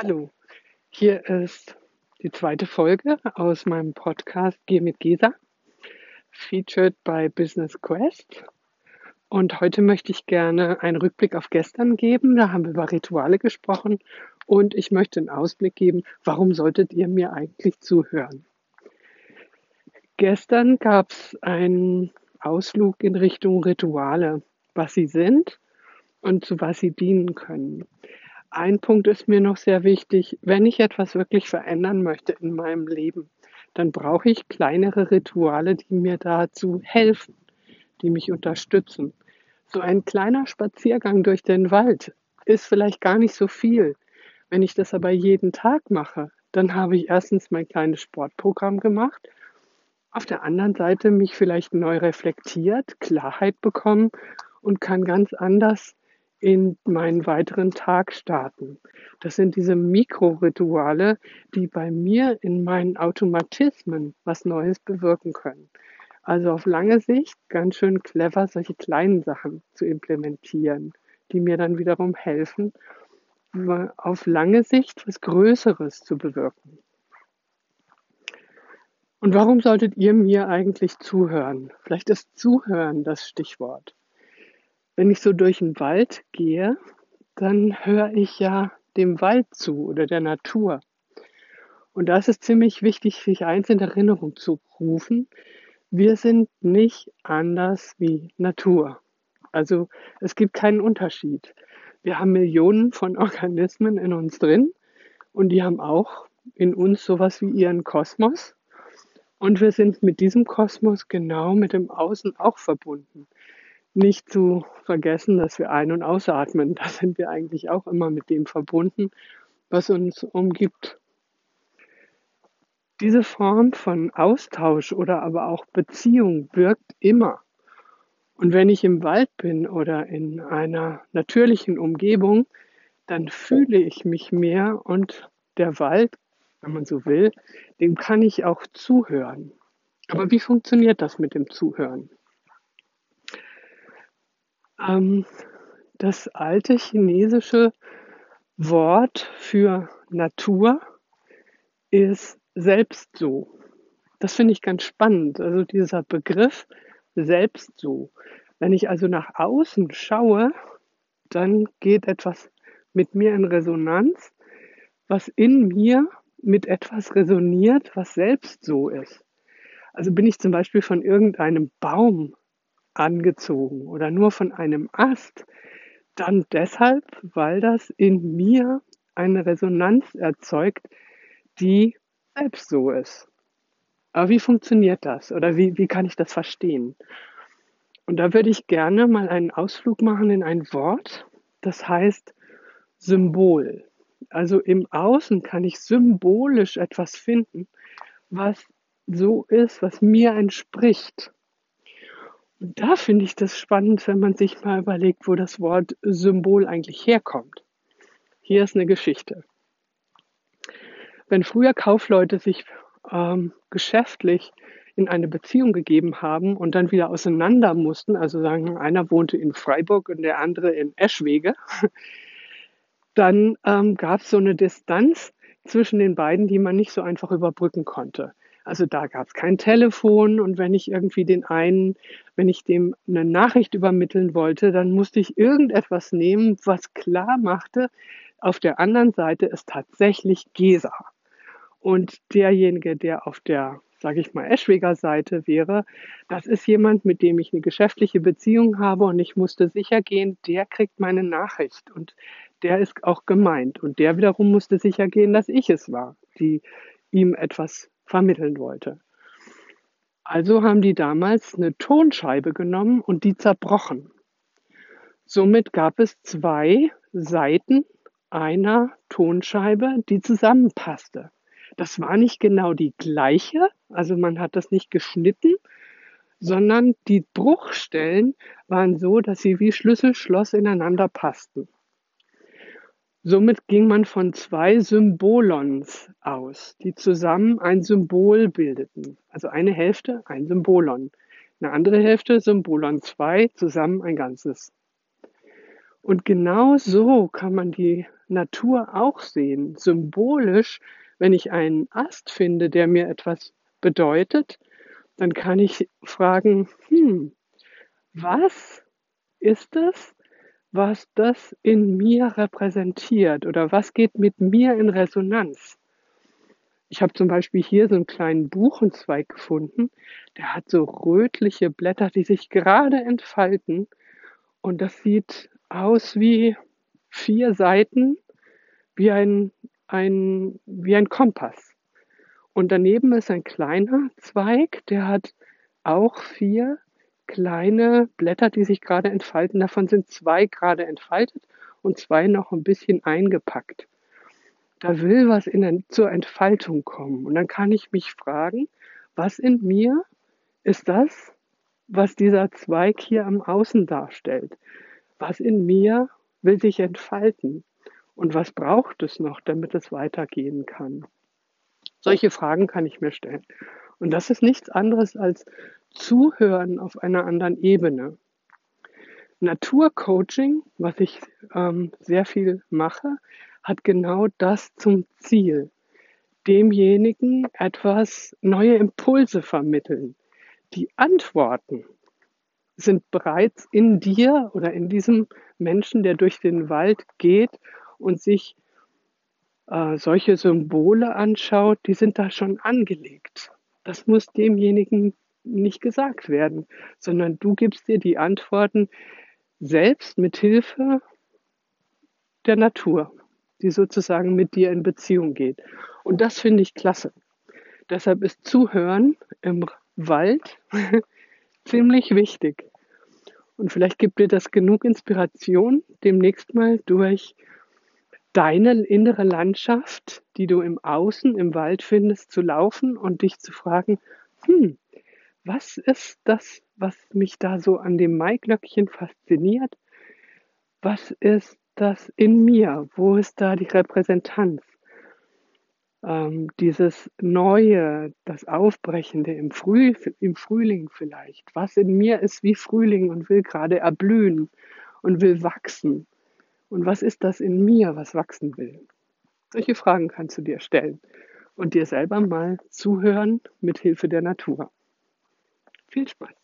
Hallo, hier ist die zweite Folge aus meinem Podcast Geh mit Gesa, featured by Business Quest. Und heute möchte ich gerne einen Rückblick auf gestern geben. Da haben wir über Rituale gesprochen und ich möchte einen Ausblick geben, warum solltet ihr mir eigentlich zuhören? Gestern gab es einen Ausflug in Richtung Rituale, was sie sind und zu was sie dienen können. Ein Punkt ist mir noch sehr wichtig. Wenn ich etwas wirklich verändern möchte in meinem Leben, dann brauche ich kleinere Rituale, die mir dazu helfen, die mich unterstützen. So ein kleiner Spaziergang durch den Wald ist vielleicht gar nicht so viel. Wenn ich das aber jeden Tag mache, dann habe ich erstens mein kleines Sportprogramm gemacht, auf der anderen Seite mich vielleicht neu reflektiert, Klarheit bekommen und kann ganz anders in meinen weiteren Tag starten. Das sind diese Mikrorituale, die bei mir in meinen Automatismen was Neues bewirken können. Also auf lange Sicht ganz schön clever, solche kleinen Sachen zu implementieren, die mir dann wiederum helfen, auf lange Sicht was Größeres zu bewirken. Und warum solltet ihr mir eigentlich zuhören? Vielleicht ist Zuhören das Stichwort. Wenn ich so durch den Wald gehe, dann höre ich ja dem Wald zu oder der Natur. Und da ist es ziemlich wichtig, sich eins in Erinnerung zu rufen. Wir sind nicht anders wie Natur. Also es gibt keinen Unterschied. Wir haben Millionen von Organismen in uns drin und die haben auch in uns sowas wie ihren Kosmos. Und wir sind mit diesem Kosmos genau mit dem Außen auch verbunden nicht zu vergessen, dass wir ein- und ausatmen. Da sind wir eigentlich auch immer mit dem verbunden, was uns umgibt. Diese Form von Austausch oder aber auch Beziehung wirkt immer. Und wenn ich im Wald bin oder in einer natürlichen Umgebung, dann fühle ich mich mehr und der Wald, wenn man so will, dem kann ich auch zuhören. Aber wie funktioniert das mit dem Zuhören? Ähm, das alte chinesische Wort für Natur ist selbst so. Das finde ich ganz spannend. Also dieser Begriff selbst so. Wenn ich also nach außen schaue, dann geht etwas mit mir in Resonanz, was in mir mit etwas resoniert, was selbst so ist. Also bin ich zum Beispiel von irgendeinem Baum angezogen oder nur von einem Ast, dann deshalb, weil das in mir eine Resonanz erzeugt, die selbst so ist. Aber wie funktioniert das oder wie, wie kann ich das verstehen? Und da würde ich gerne mal einen Ausflug machen in ein Wort, das heißt Symbol. Also im Außen kann ich symbolisch etwas finden, was so ist, was mir entspricht. Und da finde ich das spannend, wenn man sich mal überlegt, wo das Wort Symbol eigentlich herkommt. Hier ist eine Geschichte. Wenn früher Kaufleute sich ähm, geschäftlich in eine Beziehung gegeben haben und dann wieder auseinander mussten, also sagen, einer wohnte in Freiburg und der andere in Eschwege, dann ähm, gab es so eine Distanz zwischen den beiden, die man nicht so einfach überbrücken konnte. Also da gab es kein Telefon und wenn ich irgendwie den einen, wenn ich dem eine Nachricht übermitteln wollte, dann musste ich irgendetwas nehmen, was klar machte, auf der anderen Seite ist tatsächlich Gesa. Und derjenige, der auf der, sage ich mal, Eschweger Seite wäre, das ist jemand, mit dem ich eine geschäftliche Beziehung habe und ich musste sicher gehen, der kriegt meine Nachricht und der ist auch gemeint. Und der wiederum musste sicher gehen, dass ich es war, die ihm etwas vermitteln wollte. Also haben die damals eine Tonscheibe genommen und die zerbrochen. Somit gab es zwei Seiten einer Tonscheibe, die zusammenpasste. Das war nicht genau die gleiche, also man hat das nicht geschnitten, sondern die Bruchstellen waren so, dass sie wie Schlüssel-Schloss ineinander passten. Somit ging man von zwei Symbolons aus, die zusammen ein Symbol bildeten. Also eine Hälfte ein Symbolon, eine andere Hälfte Symbolon zwei, zusammen ein Ganzes. Und genau so kann man die Natur auch sehen. Symbolisch, wenn ich einen Ast finde, der mir etwas bedeutet, dann kann ich fragen, hm, was ist es, was das in mir repräsentiert oder was geht mit mir in Resonanz? Ich habe zum Beispiel hier so einen kleinen Buchenzweig gefunden, der hat so rötliche Blätter, die sich gerade entfalten und das sieht aus wie vier Seiten, wie ein, ein, wie ein Kompass. Und daneben ist ein kleiner Zweig, der hat auch vier kleine Blätter, die sich gerade entfalten. Davon sind zwei gerade entfaltet und zwei noch ein bisschen eingepackt. Da will was in, zur Entfaltung kommen. Und dann kann ich mich fragen, was in mir ist das, was dieser Zweig hier am Außen darstellt? Was in mir will sich entfalten? Und was braucht es noch, damit es weitergehen kann? Solche Fragen kann ich mir stellen. Und das ist nichts anderes als Zuhören auf einer anderen Ebene. Naturcoaching, was ich ähm, sehr viel mache, hat genau das zum Ziel. Demjenigen etwas neue Impulse vermitteln. Die Antworten sind bereits in dir oder in diesem Menschen, der durch den Wald geht und sich äh, solche Symbole anschaut, die sind da schon angelegt. Das muss demjenigen nicht gesagt werden, sondern du gibst dir die Antworten selbst mit Hilfe der Natur, die sozusagen mit dir in Beziehung geht. Und das finde ich klasse. Deshalb ist Zuhören im Wald ziemlich wichtig. Und vielleicht gibt dir das genug Inspiration, demnächst mal durch deine innere Landschaft, die du im Außen, im Wald findest, zu laufen und dich zu fragen, hm, was ist das, was mich da so an dem Maiglöckchen fasziniert? Was ist das in mir? Wo ist da die Repräsentanz? Ähm, dieses Neue, das Aufbrechende im, Früh, im Frühling vielleicht. Was in mir ist wie Frühling und will gerade erblühen und will wachsen. Und was ist das in mir, was wachsen will? Solche Fragen kannst du dir stellen und dir selber mal zuhören mit Hilfe der Natur. Viel Spaß!